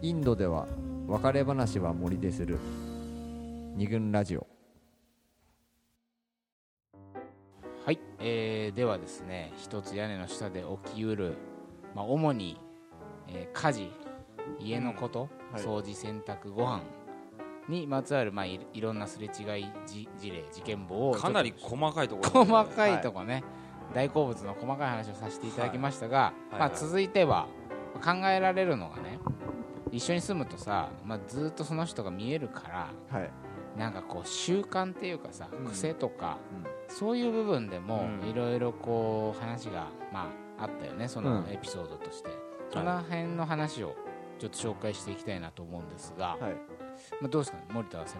インドでは別れ話は森でする。二軍ラジオ。はい、えーではですね一つ屋根の下で起きうる、まあ、主に、えー家事家のこと、はい。掃除洗濯ご飯にまつわる、まあ、いいろんなすれ違いじ事例事件簿をかなり細かいところと細かいとこね、大好物の細かい話をさせていただきましたが、まあ、はい。はい。続いては考えられるのがね一緒に住むとさ、まあ、ずっとその人が見えるからはい。なんかこう習慣っていうかさ、うん。癖とか、そういう部分でもうん。いろいろこう話が、まあ、あったよねそのうん。エピソードとして、その辺の話をちょっと紹介していきたいなと思うんですが、はい。まあ、どうですかね森田専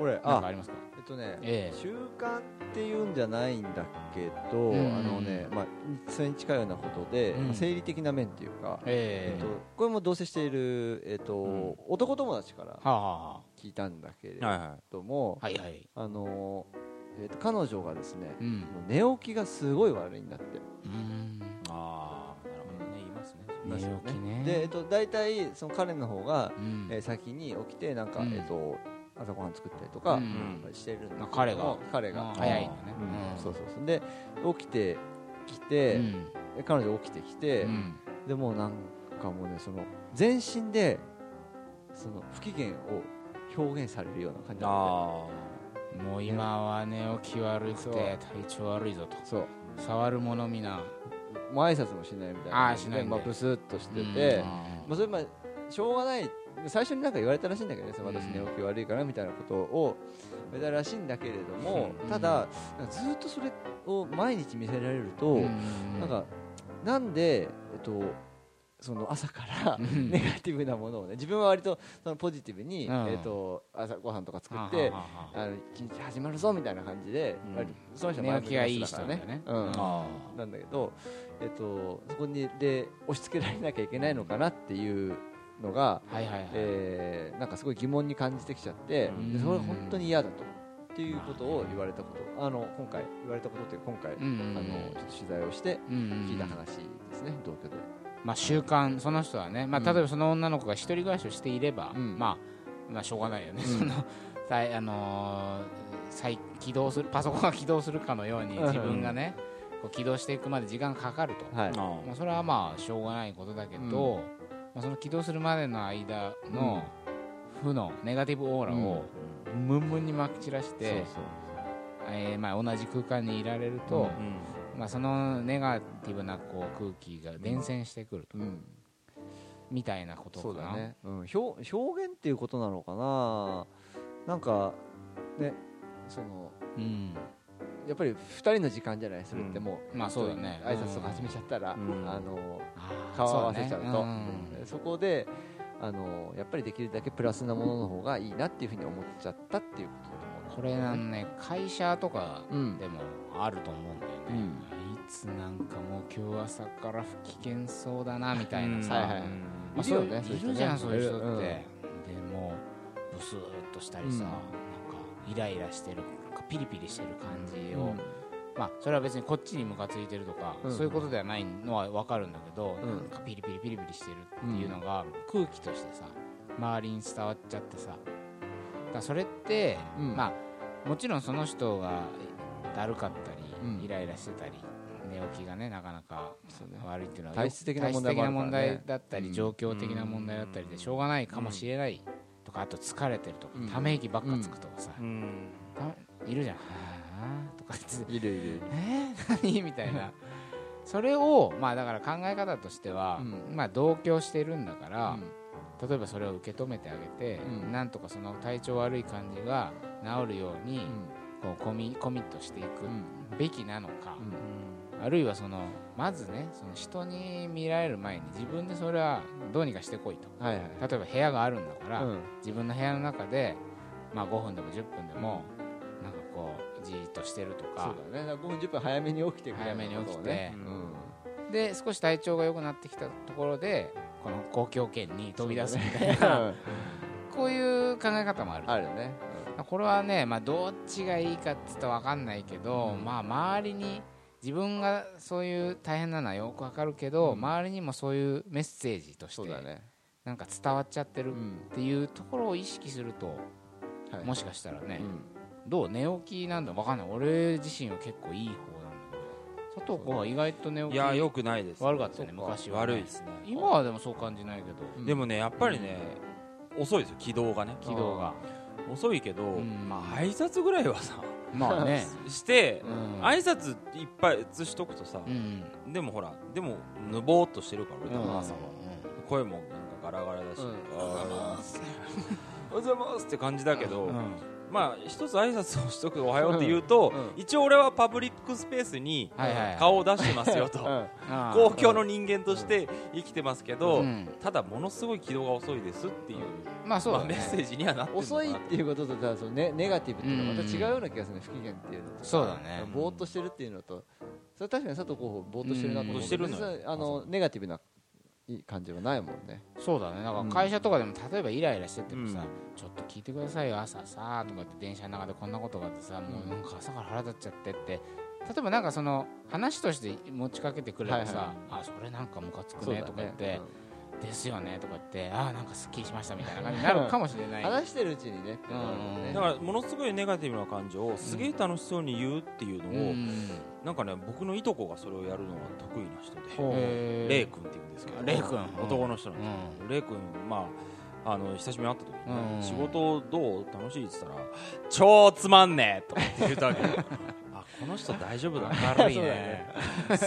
俺務なんかあありますか？えっとねええ。習慣っていうんじゃないんだけど、うん。あのね、まあ、それに近いようなことで、うん。まあ生理的な面っていうか、ええ。えっと、これも同棲している、えっとん。男友達から聞いたんだけれはいはども、あはいはい。あのえっと彼女がですね、寝起きがすごい悪いんだって。ああなるほどね。言いますね。寝起きね。で、えっと、大体その彼の方が、うん。えー先に起きてなんか、うん。えっと、朝ごはん作ったりとか、うん。してるんだけどまあ彼が。彼が早いんだね。うん。そうそうそう。で起きてきて、うん。で彼女起きてきて、うん。でもうなんかもうねその全身でその不機嫌を表現されるような感じだっあもう今は寝起き悪くて体調悪いぞと。たそう。触るものみな。もう挨拶もしないみたいなあーしないまあ、ブスッとしてうん。て、まあ、それまあしょうがない最初になんか言われたらしいんだけどね、私うん。寝起き悪いからみたいなことを言われたらしいんだけれども、うん。ただずっとそれを毎日見せられると、うん。なんかなんで、えっと、その朝からうん。ネガティブなものをね自分は割とそのポジティブに、うん。えっと、朝ごはんとか作はあってはあの一日始まるぞみたいな感じで、その人きがいい人ね。うん。あ。なんだけど、えっと、そこにで押し付けられなきゃいけないのかなっていうのが、はいはいはい。えーなんかすごい疑問に感じてきちゃって、うん。でそれは本当に嫌だとっていうことを言われたことあの今回言われたことっていうか今回、うんあのちょっと取材をしてうんうん聞いた話ですね、同居で。まあ、習慣その人はね、まあ、うん。例えばその女の子が一人暮らしをしていれば、うん。まあ、まあしょうがないよね、うん。その再あのー再起動するパソコンが起動するかのようにうん。自分がね、こう起動していくまで時間がかかると、はい。あまあ、それはまあしょうがないことだけど、うんまあ、その起動するまでの間の負のネガティブオーラをムンムンにまき散らして、えーまあ、同じ空間にいられると、まあ、そのネガティブなこう空気が伝染してくると、みたいなことかな。ね、うん、表表現っていうことなのかな。なんかねそのうんやっぱり2人の時間じゃない？それってうん。もう、まあそうだね。挨拶とか始めちゃったら、うん。あの顔合わせちゃうと。ね。えそこであのやっぱりできるだけプラスなものの方がいいなっていうふうに思っちゃったっていうことだと思う。んだこれなんね会社とかうんでもあると思うんだよね、うん。いつなんかもう今日朝から不機嫌そうだなみたいな。さ、はいはいまあそうね。いるじゃんそういう人って、うん。でもうブスーっとしたりさ、うん。なんかイライラしてるピリピリしてる感じを、うん。まあそれは別にこっちにムカついてるとか、うん。そういうことではないのは分かるんだけど、うん。なんかピリピリピリピリしてるっていうのが空気としてさ周りに伝わっちゃってさ。だそれって、うん。まあもちろんその人がだるかったり、うん。イライラしてたり寝起きがねなかなか悪いっていうのは体質的な問題だったり、うん。状況的な問題だったりでしょうがないかもしれないとかあと疲れてるとか、うんため息ばっかつくとかさ、うん。たいるじゃん。はあとか言って。いるいる。えー、何？みたいな。それをまあだから考え方としては、うん。まあ同居してるんだから、うん。例えばそれを受け止めてあげて、うん。なんとかその体調悪い感じが治るように、こうコミコミットしていくうん。べきなのか、うん。あるいはそのまずねその人に見られる前に自分でそれはどうにかしてこいと。はいはい。例えば部屋があるんだから、うん。自分の部屋の中で、まあ、5分でも10分でも、こうじーっとしてるとそうかだね。だから5分10分早めに起きてくれ早めに起きて。うん。で少し体調が良くなってきたところでこの公共圏に飛び出すみたいな、うん。こういう考え方もあるあるね。これはね、まあ、どっちがいいかって言ったら分かんないけど、うん。まあ、周りに自分がそういう大変なのはよく分かるけど、うん。周りにもそういうメッセージとしてそうだね。なんか伝わっちゃってるっうんていうところを意識すると、はい。もしかしたらね、うんどう？寝起きなんだ？わかんない。俺自身は結構いい方なんだけど。佐藤君は意外と寝起きいやよくないです。悪かったよね昔は、ね、悪いですね。今はでもそう感じないけど。うん。でもねやっぱりね遅いですよ軌道がね。軌道が。遅いけどんまあ。挨拶ぐらいはさまあね、してうん。挨拶いっぱい写しとくとさうん。でもほらでもぬぼーっとしてるから俺うん。と母さん。は声もなんかガラガラだしうん。あーおはようございます。おはようございますって感じだけどうんまあ一つ挨拶をしとくおはようって言うとうん。うん。一応俺はパブリックスペースに顔を出してますよと。公共の人間として生きてますけどうん。ただものすごい軌道が遅いですっていうまあまあそうメッセージにはなって遅ないっていうこととさそのネネガティブっていうのはまた違うような気がするね不機嫌っていうのと。そうだね。ぼーっとしてるっていうのと。それ確かに佐藤候補ぼーっとしてるなと思っとしてるのよ別にあのネガティブないい感じはないもんね。そうだね。だから会社とかでも例えばイライラしててもさ、うん。ちょっと聞いてくださいよ朝さとかって電車の中でこんなことがあってさ、もうなんか朝から腹立っちゃってって。例えばなんかその話として持ちかけてくればさ、あそれなんかムカつくねとか言って、ねですよねとか言ってああなんかすっきりしましたみたいな感じになるかもしれない。話してるうちにねうん。だからものすごいネガティブな感情をすげえ楽しそうに言うっていうのを、うん。なんかね僕のいとこがそれをやるのが得意な人でレイ君って言うんですけどレイ君。男の人なんですけど、レイ君まああの久しぶりに会った時にね、うん。仕事どう楽しいって言ったら超つまんねえとかって言ったわけよあこの人大丈夫だ。な軽い そうだね。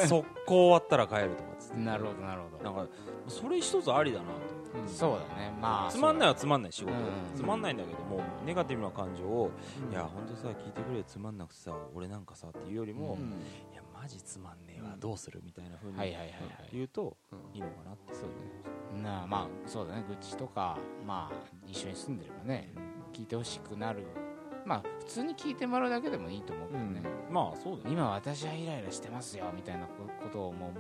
速攻終わったら帰るとかっつって。なるほどなるほど。なんかそれ一つありだなと。うん。そうだね。まあつまんないははつまんない仕事、うん。つまんないんだけどもネガティブな感情を、うんいや本当さ聞いてくれつまんなくてさ俺なんかさっていうよりも、うん。いやマジつまんねえわどうするみたいな風にはいはいはいはい。言うとうん。いいのかなって。そうね。なあまあそうだね。愚痴とかまあ一緒に住んでればね聞いてほしくなる。まあ普通に聞いてもらうだけでもいいと思うけどね、まあそうだよね。今私はイライラしてますよみたいなことをもう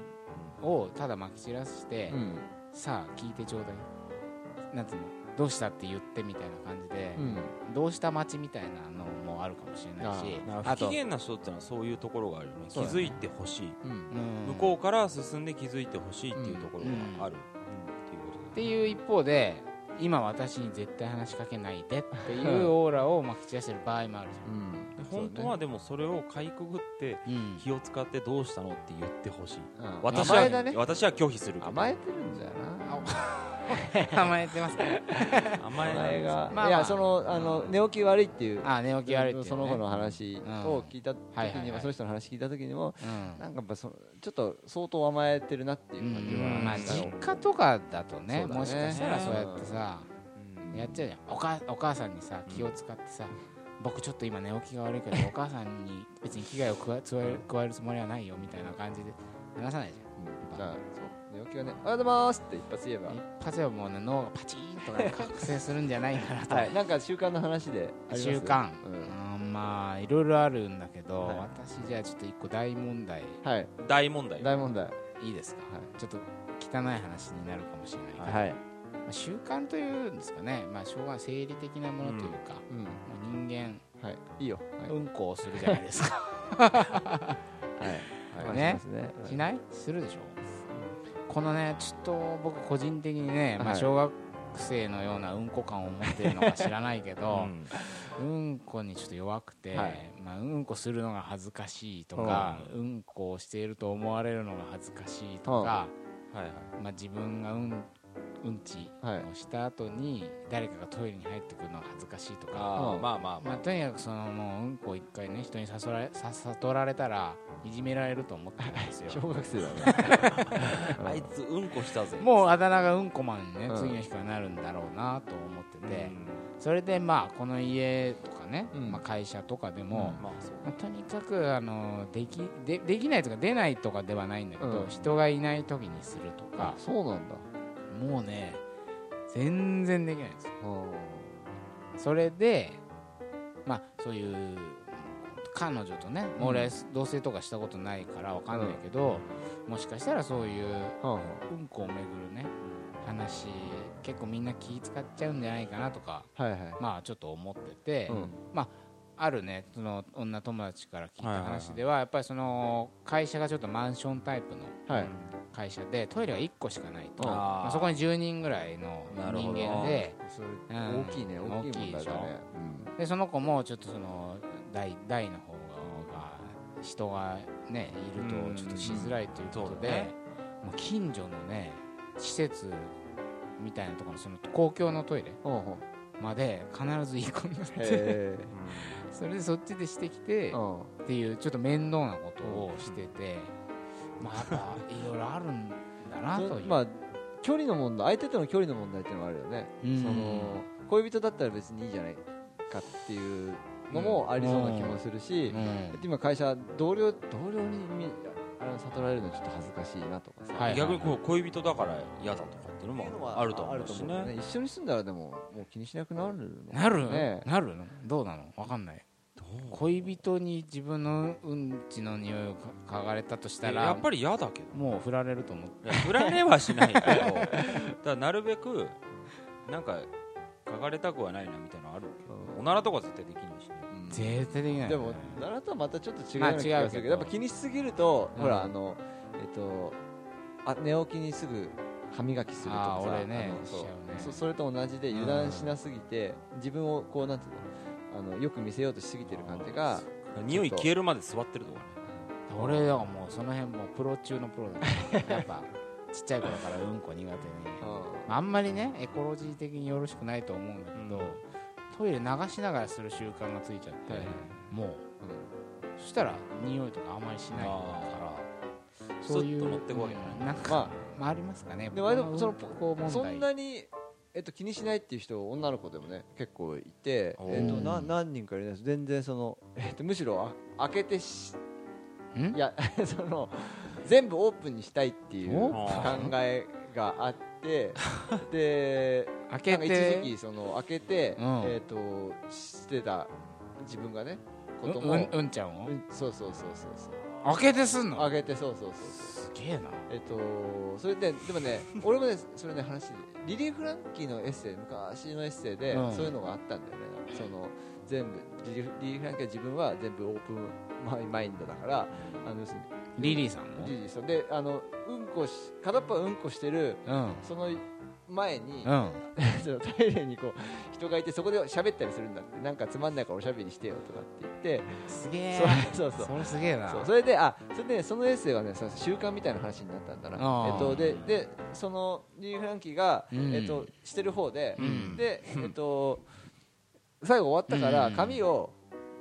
をただまき散らして、うん。さあ聞いてちょうだい。なんていうの？どうしたって言ってみたいな感じで、うん。どうした街みたいなのもあるかもしれないしあと不機嫌な人ってのはそういうところがあるよね。気づいてほしい、うん。うん向こうから進んで気づいてほしいっていうところがある、っていう一方で今私に絶対話しかけないでっていうオーラをまき散らしてる場合もあるうん。っていうことで本当はでもそれをかいくぐって気を使ってどうしたのって言ってほしい。うん。私はね。私は拒否する甘えてるんだよな 甘えてますね 甘え甘えが、まあまあ。いやそのあの寝起き悪いっていう。あ寝起き悪いっていう、ね、その子の話を聞いた時はいはいはい。にもその人の話聞いた時にもうん。なんかやっぱそのちょっと相当甘えてるなっていう感じはうん。まあ実家とかだとねね。もしかしたらそうやってさ、うん。やっちゃうじゃん。おかお母さんにさ気を使ってさ、僕ちょっと今寝起きが悪いけどお母さんに別に危害を加えるつもりはないよみたいな感じで話さないじうん。じゃあそう寝起きはね「おはようございます」って一発言えば。一発でもうね脳がパチンとか覚醒するんじゃないかなと、はいなんか習慣の話で習慣、うん。うんまあいろいろあるんだけど、はい。私じゃあちょっと一個大問題。はい。大問題。大問題。いいですか、はい。ちょっと汚い話になるかもしれないけど、はい。まあ習慣というんですかね、まあ、しょうがない生理的なものというか、うん。まあ人間はい。いいよ。はい。うんこをするじゃないですか。はい。ね。しますね。しない？するでしょこのねちょっと僕個人的にね、まあ、はい小学生のようなうんこ感を持ってるのか知らないけうど、ん。うんこにちょっと弱くて、はい。まあ、うんこするのが恥ずかしいとか、うん。こをしていると思われるのが恥ずかしいとか、はいはい。まあ、自分がうんうんちはい。をした後に誰かがトイレに入ってくるのが恥ずかしいとか、まあまあまあ。まあ、とにかくそのもううんこ一回ね人に誘われさ悟られたらいじめられると思ってるんですよ。小学生だね。あいつうんこしたぜ。もうあだ名がうんこマンにね、うん。次の日からなるんだろうなと思ってて、うん。それでまあこの家とかね、うん。まあ、会社とかでも、まあとにかくあのできでできないとか出ないとかではないんだけど、うん。人がいない時にするとか。そうなんだもうね全然できないんですよ。う。んそれでまあそういう彼女とね、もう俺同棲とかしたことないからわかんないけど、もしかしたらそういうはうんこをめぐるね話結構みんな気使っちゃうんじゃないかなとかあはいはい。まあちょっと思ってて、うん。あるねその女友達から聞いた話では、やっぱりその会社がちょっとマンションタイプのはい。会社でトイレが1個しかないと、うんまあ、そこに10人ぐらいの人間で大きいね大きい問題だね。でその子もちょっとその大大の方が人がねいるうん。とちょっとしづらいということで、もう近所のね施設みたいなところのその公共のトイレまで必ず行くんだって。へそれでそっちでしてきてっていうちょっと面倒なことをしてて、まあやっぱいろいろあるんだなという、まあ距離の問題相手との距離の問題っていうのがあるよね。うん。その恋人だったら別にいいじゃないかっていうのもありそうな気もするしうん。今会社同僚同僚にみあの悟られるのちょっと恥ずかしいなとかさ。はい。逆にこう恋人だから嫌だとかっていうのもあると思うしね。一緒に住んだらでももう気にしなくなるのなる、ね。なるのどうなの？わかんない。恋人に自分のうんちの匂いをか嗅がれたとしたらやっぱり嫌だけど。もう振られると思って。振られはしないけど。だからなるべくなんか書かれたくはないなみたいなのあるけど。おならとか絶対できないしね。うん。絶対できないでも奈良とはまたちょっと違う気がするけど。やっぱ気にしすぎると、うん。ほらあのえっとあ寝起きにすぐ歯磨きするとかさねそね。そそれと同じで油断しなすぎて、自分をこうなんていうのあのよく見せようとしすぎてる感じが匂い消えるまで座ってるとかね。俺だからもうその辺もうプロ中のプロだからやっぱ ちっちゃい頃からうんこ苦手に。あんまりねエコロジー的によろしくないと思うんだけど、うん。トイレ流しながらする習慣がついちゃって、はいもう、そしたら匂いとかあんまりしないからそういうスッと乗ってくわけじゃないうんなんか、ままあ、ありますかね。で割とそのそんなに、えっと、気にしないっていう人女の子でもね結構いて、えっと、な何人かいるんです。全然その、えっと、むしろあ開けてしん？いや その全部オープンにしたいっていうお考えがあって で開けなんか一て時期その開けて、うん。えっとしてた自分がねうことも、んうんうんちゃんを、うんそうそうそうそうそう開けてすんの？開けてそうそうそうそう。すげえな。えっと、それででもね俺もねそれね話でリリー・フランキーのエッセイ昔のエッセイで、うん。そういうのがあったんだよね。その全部リリーフランキーは自分は全部オープンマイマインドだからあの要するにリリーさんも？リリーさん。であのうんこし片っぽはうんこしてるうん。その前に、うん。トイレにこう人がいてそこで喋ったりするんだってなんかつまんないからおしゃべりしてよとかって言ってすげえ。そうそうそれすげえな。そうそれであそれで、ね、そのエッセイはねその習慣みたいな話になったんだな。えっとででそのリー・フランキーが、うん。えっとしてる方で、うん。でえっと最後終わったからうん。紙を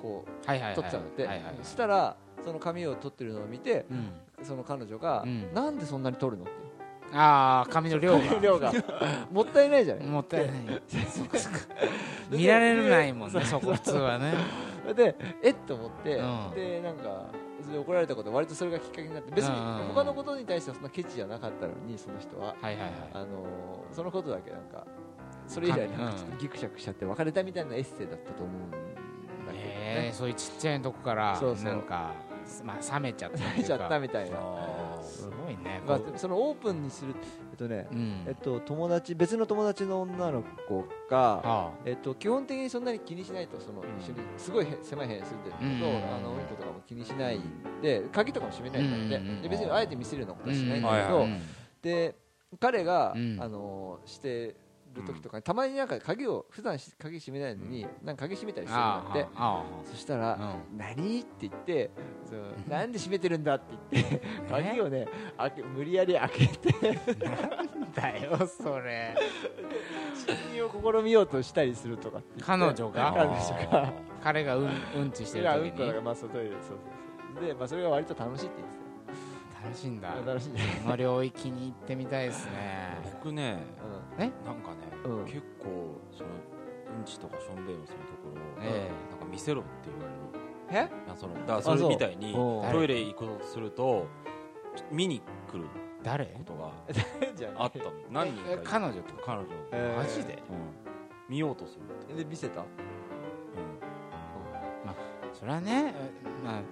こう取ってたんだって、そしたらその紙を取ってるのを見てうん。その彼女が、うん。なんでそんなに取るのってああ紙の量が。量が。もったいないじゃない。もったいない。見られないもんねそこ普通はね。でえっ？と思って、うん。でなんかそれで怒られたこと割とそれがきっかけになって別にうん他のことに対してはそんなケチじゃなかったのにその人は。はいはいはい。あのーそのことだけなんかそれ以来なんかちょっとギクシャクしちゃって別れたみたいなエッセイだったと思うんだけどね。へえそういうちっちゃいとこからそうそう。なんかまあ冷めちゃったっていうか。見ちゃったみたいな、すごいね。まあそのオープンにするえっとね、うん。えっと、友達別の友達の女の子が、あえっと、基本的にそんなに気にしないとその一緒にすごいへ狭い部屋に住んでるんだけど、うんあのうんことかも気にしないで鍵とかも閉めないんだって、うんうんうんで別にあえて見せるようなことはしないんだけど、で彼が、うん。あのしてる時とかにたまになんか鍵を普段し鍵閉めないのに、なんか鍵閉めたりするんだあって。あそしたら、あ何？って言ってなんで閉めてるんだって言って 鍵をね開け無理やり開けて。なんだよそれ。侵入を試みようとしたりするとか彼女が？彼女が。彼がうんうんちしてるいやうん時にこだからまあそうそうそう。でまあそれが割と楽しいって言って楽しいんだ。たよ楽しい。ねこの領域に行ってみたいですね。僕ねえ？なんかね、うん。結構そのうんちとかしょんべんをするところを、えなんか見せろって言われる。え？そのだからそれみたいにトイレ行こうとすると見に来る誰？ことが あったの。何人か彼女ってこと彼女、えーマジで？うん。見ようとするって、で見せた？うん。それはねえまあ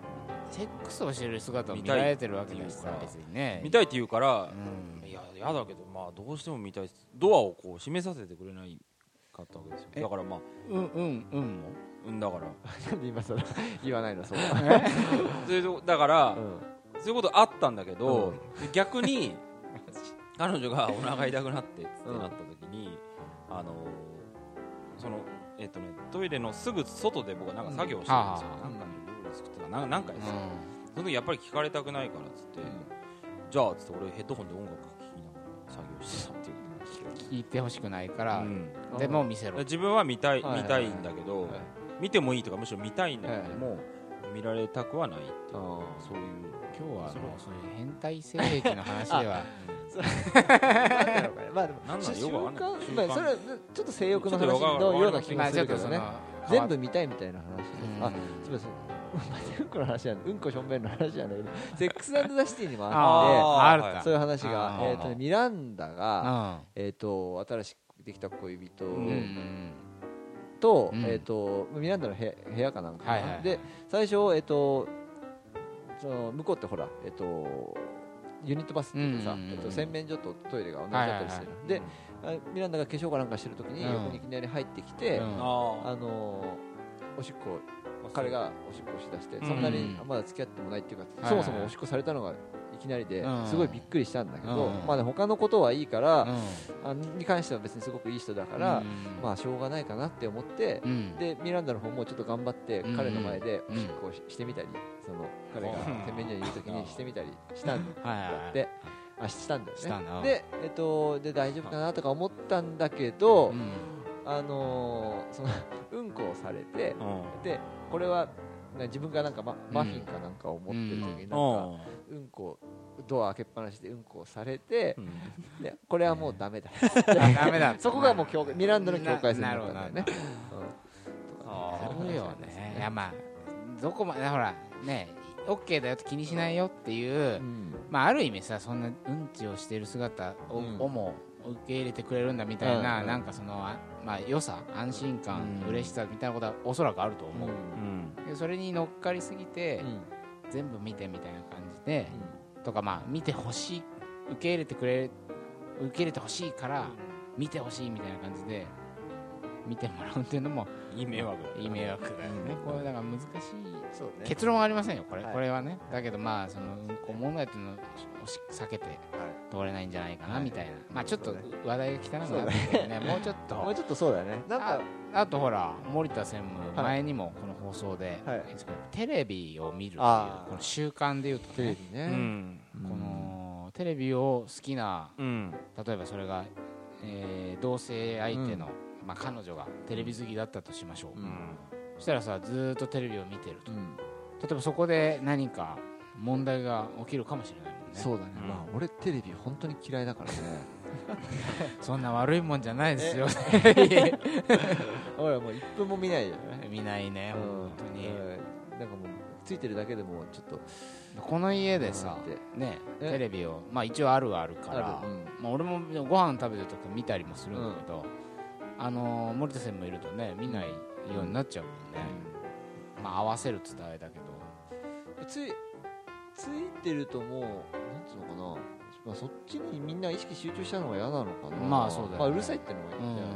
セックスをしてる姿を見見たい。られてるわけだしさ。別にね。見たいって言うからう、ん。いや嫌だけどまあどうしても見たいドアをこう閉めさせてくれないかったわけですよ。え？だからまあうんうんうん。もうんだから。今さ言わないのそう。それでだから、うん。そういうことあったんだけど、うん。逆に 彼女がお腹痛くなってってなった時に、あのそのえっとねトイレのすぐ外で僕はなんか作業してるんですよ、うん。なんかの料理作ってななんかですよ、うその時やっぱり聞かれたくないからっつって、じゃあっつって俺ヘッドホンで音楽聴きながら作業して。たっていうん聞いてほしくないから、うん。でも見せろ自分は見たい、はいはいはい。見たいんだけど、はい。見てもいいとかむしろ見たいんだけども、見られたくはないっていうそういう。今日はそうそういう変態性癖の話では。まあでも なんだろうよくわかんない。それはちょっと性欲の話。のるような気もまあするけどね。全部見たいみたいな話。あすみませんうんこの話なんうんこしょんべんの話なんだけどセックスザシティにもあってそういう話がえっとねミランダがうえっと新しくできた恋人とうん。えっとミランダの部屋かなんかはいはいはい。で最初えっとその向こうってほらえっとユニットバスっていうかさうんうんうんえっと洗面所とトイレが同じだったりしてるであミランダが化粧かなんかしてる時にうん。横にいきなり入ってきて、うん。ああのーおしっこあ彼がおしっこをしだして、うん。そんなにまだ付き合ってもないっていうか、はいそもそもおしっこされたのがいきなりで、うん。すごいびっくりしたんだけど、うん。まあね他のことはいいから、うん。あに関しては別にすごくいい人だから、うん。まあしょうがないかなって思って、うん。でミランダの方もちょっと頑張ってうん。彼の前でうん。おしっこをししてみたり、その彼がうん。洗面所にいる時にしてみたりしたんだはいはいはい。であしたんだよね。で,、えっと、で大丈夫かなとか思ったんだけど、うん。あのーその うんこをされてうん。でこれはね自分がなんかママフィンかなんかを持ってる時になんかうん。こドア開けっぱなしでうんこをされてうん。でこれはもうダメだ。ダメだ。そこがもう境界ミランダの境界線だったんだよね。あそう。よね。いやまあどこまでほらね OK だよって気にしないよっていう、うん。まあある意味さそんなうんちをしてる姿を,、うん。をも受け入れてくれるんだみたいな、うんうん。なんかそのあまあ良さ安心感、うん。嬉しさみたいなことはおそらくあるとうん思う、うん。でそれに乗っかりすぎて、うん。全部見てみたいな感じで、とかまあ見てほしい受け入れてくれ受け入れてほしいから見てほしいみたいな感じで見てもらうっていうのもいい迷惑いい迷惑だよね、これだから難しい結論はありませんよこれ,、はい。これはね。だけどまあそのうんこ問題っていうのをし避けて通れないんじゃないかなはい。みたいな、まあちょっと話題が汚くなってるけどね。もうちょっと。もうちょっとそうだね。なんかあとほら森田専務、はい前にもこの放送で、はい。テレビを見るっていうこの習慣でいうとね。うテレビね。ん。このテレビを好きなうん。例えばそれが、えー同性相手の、まあ、彼女がテレビ好きだったとしましょう、うんそしたらさずーっとテレビを見てると。うん。例えばそこで何か問題が起きるかもしれないもんね。そうだね。うん。まあ俺テレビ本当に嫌いだからね。そんな悪いもんじゃないですよ俺はもう1分も見ないじゃない見ないねうん。本当に、うん。なんかもうついてるだけでもちょっと。この家でさうん。ねえ？テレビをまあ一応あるはあるから。うん。まあ、俺もご飯食べてる時見たりもするんだけど、あのー森田さんもいるとね見ないようになっちゃうもんね、まあ合わせるって伝えだけど。ついついてるともうなんつうのかな、まあ、そっちにみんな意識集中したのが嫌なのかな。まあそうだよね。まあ、うるさいってのもいいんだよね、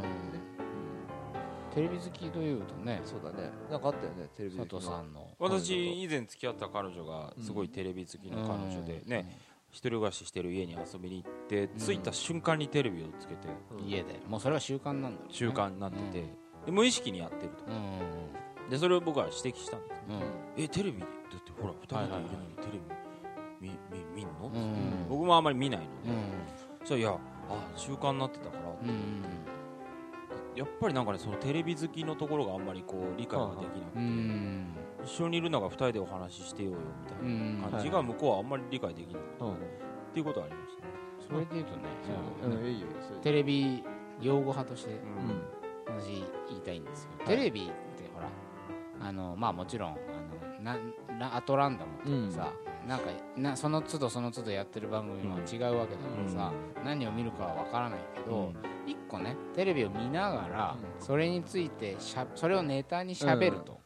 テレビ好きというとね。うんそうだね。なんかあったよねテレビ佐好きの。藤さんの。私以前付き合った彼女がすごいテレビ好きな彼女でね。一人暮らししてる家に遊びに行って着いた瞬間にテレビをつけて。うん。家で。もうそれは習慣なんだろうね。習慣になっててで無意識にやってると。うんでそれを僕は指摘したんですうんうん。えテレビ？だってほら二人でいるのにテレビ見見見んの？うんうん僕もあんまり見ないので。うんそいやあ習慣になってたからうんやっぱりなんかねそのテレビ好きのところがあんまりこう理解ができなくて、うん一緒にいるのが二人でお話ししてようよみたいな感じが向こうはあんまり理解できないうんうん。っていうことはありましたね。それでいうとねテレビ用語派として。うん。うん私言いたいんですよ、はい。テレビってほらあのまあもちろんあのななアトランダムっていうかさ、なんかなその都度その都度やってる番組も違うわけだからさ、何を見るかはわからないけど、一個ねテレビを見ながら、うん。それについてしゃそれをネタにしゃべると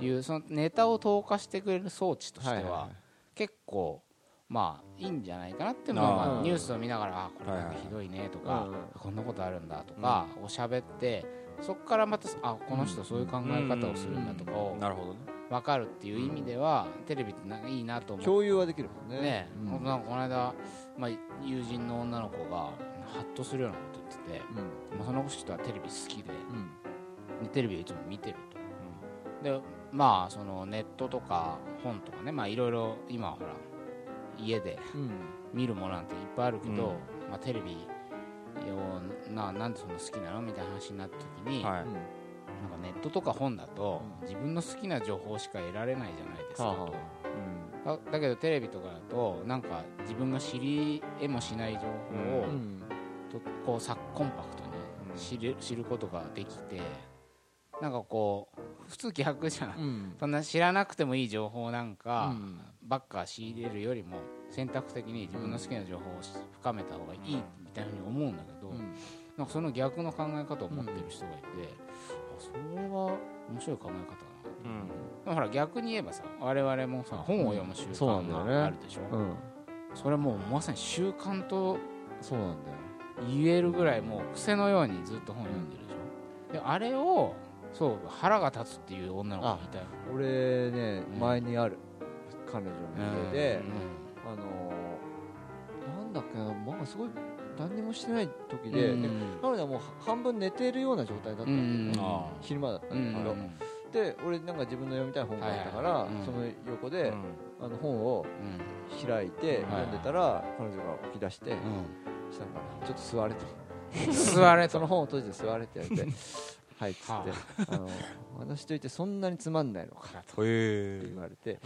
いう、そのネタを投下してくれる装置としては,、はいはいはい。結構まあいいんじゃないかなってまあニュースを見ながらあこれなんかひどいねとか、うん。こんなことあるんだとかを喋ってそこからまたあこの人そういう考え方をするんだとかをなるほどね。分かるっていう意味では、テレビってなんかいいなと思って。共有はできるもんね。ね、うん。なんかこの間、まあ、友人の女の子がハッとするようなこと言ってて、まあ、その人はテレビ好きでうん。でテレビをいつも見てると、でまあそのネットとか本とかねまあいろいろ今ほら家でうん。見るものなんていっぱいあるけど、うん。まあ、テレビをななんでそんな好きなの？みたいな話になった時に、はい。なんかネットとか本だとうん。自分の好きな情報しか得られないじゃないですか、はあはだだけどテレビとかだとなんか自分が知り得もしない情報を、とこうさコンパクトに知る知ることができてなんかこう普通逆じゃん、うん。そんな知らなくてもいい情報なんかうん。ばっか仕入れるよりも選択的に自分の好きな情報を深めた方がいいみたいなふうに思うんだけど、うん。なんかその逆の考え方を持ってる人がいて、あそれは面白い考え方だなうん。ほら逆に言えばさ我々もさ本を読む習慣があるでしょ、うん。それもうまさに習慣とそうなんだよ。言えるぐらいもう癖のようにずっと本読んでるでしょ？であれをそう腹が立つっていう女の子がいたよ。俺ねうん。前にある。彼女の家でうん。あのーなんだっけなまあすごい何にもしてない時でうん。で彼女はもう半分寝てるような状態だったんだよねうん。あ昼間だったうんんだけどで俺なんか自分の読みたい本があったから、はいはいうんその横あで、あの本をうん。開いてはい読んでたら、彼女が起き出して、うしたからちょっと座れと。ん座れと。その本を閉じて座れって言われて はいっつって、はあ。の話しといてそんなにつまんないのかとへ言われて。う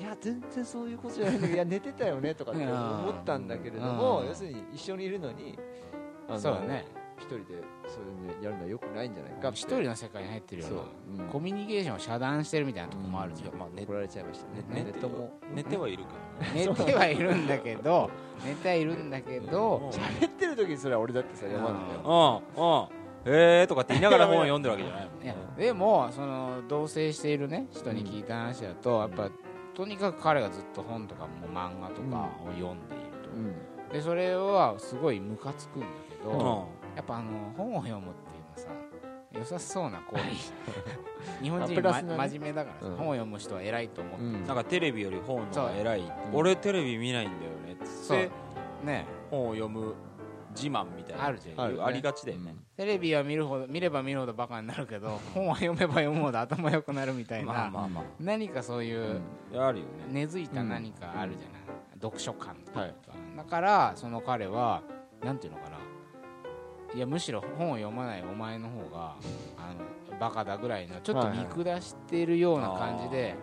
いや全然そういうことじゃないんだけどいや寝てたよねとかって思ったんだけれどもうん。要するに一緒にいるのにあのんそう。だね。一人でそういうのやるのはよくないんじゃないか一人の世界に入ってるようそう。な、うん。コミュニケーションを遮断してるみたいなとこもあるじゃん、まあ寝怒られちゃいましたね。寝ても。寝てはいる 寝てはいるんだけど寝てはいるんだけど喋ってる時にそれは俺だってさ読まないんだけよ。どうんうん。えーとかって言いながら本を読んでるわけじゃないもんいやでもその同棲しているね人に聞いた話だと、やっぱとにかく彼がずっと本とかも漫画とかを読んでいると、うん。でそれはすごいムカつくんだけど、うん。やっぱあの本を読むっていうのはさ良さそうな行為。日本人、ま真面目だからさ、うん。本を読む人は偉いと思って、うん。なんかテレビより本の方が偉い。ん。俺テレビ見ないんだよね。っつそう。ってね。本を読む自慢みたいな。あるじゃん。ねありがちだよね。テレビは見るほど見れば見るほどバカになるけど本は読めば読むほど頭良くなるみたいな、まあまあま何かそういう、ああるよね。根付いた何かあるじゃない、読書感というか、はい。だからその彼はなんていうのかな。いやむしろ本を読まないお前の方があのバカだぐらいのちょっと見下しているような感じで、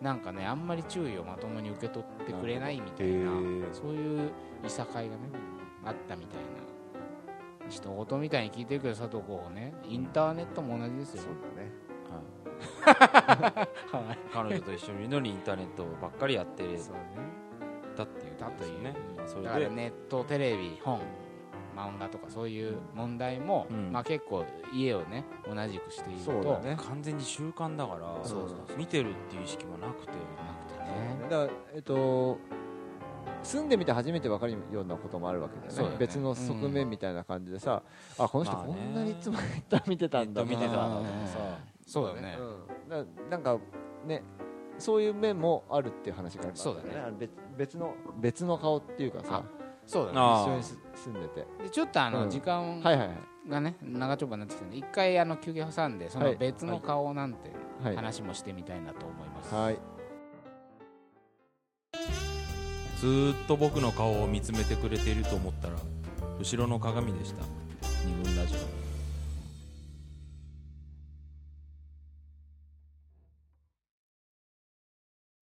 なんかねあんまり注意をまともに受け取ってくれないみたいなそういういさかいがねあったみたいな。人事みたいに聞いてるけど佐藤候補ねインターネットも同じですよそうだね。はい。彼女と一緒にいるのにインターネットばっかりやってそうね。たっていうだという。ねまあそれだからでネットテレビ本漫画とかそういう問題も、うん。まあ、結構家をね同じくしていると。そうだね。完全に習慣だから見てるっていう意識もなくて。なくてね。だからえっと住んでみて初めて分かるようなこともあるわけだよね。ね。別の側面みたいな感じでさ、あこの人まあね。こんなにいつもネット見てたんだな。ネット見てたんだそうだね、うん、ななんかねそういう面もあるっていう話があるそうだね。あの別別の別の顔っていうかさそうだね。あ一緒にす住んでて。でちょっとあの、うん。時間はいはいがね長丁場になってきたんで一回あの休憩挟んでそのはい。別の顔なんてはい。話もしてみたいなと思います、はいずっと僕の顔を見つめてくれていると思ったら後ろの鏡でした。二軍ラジオ。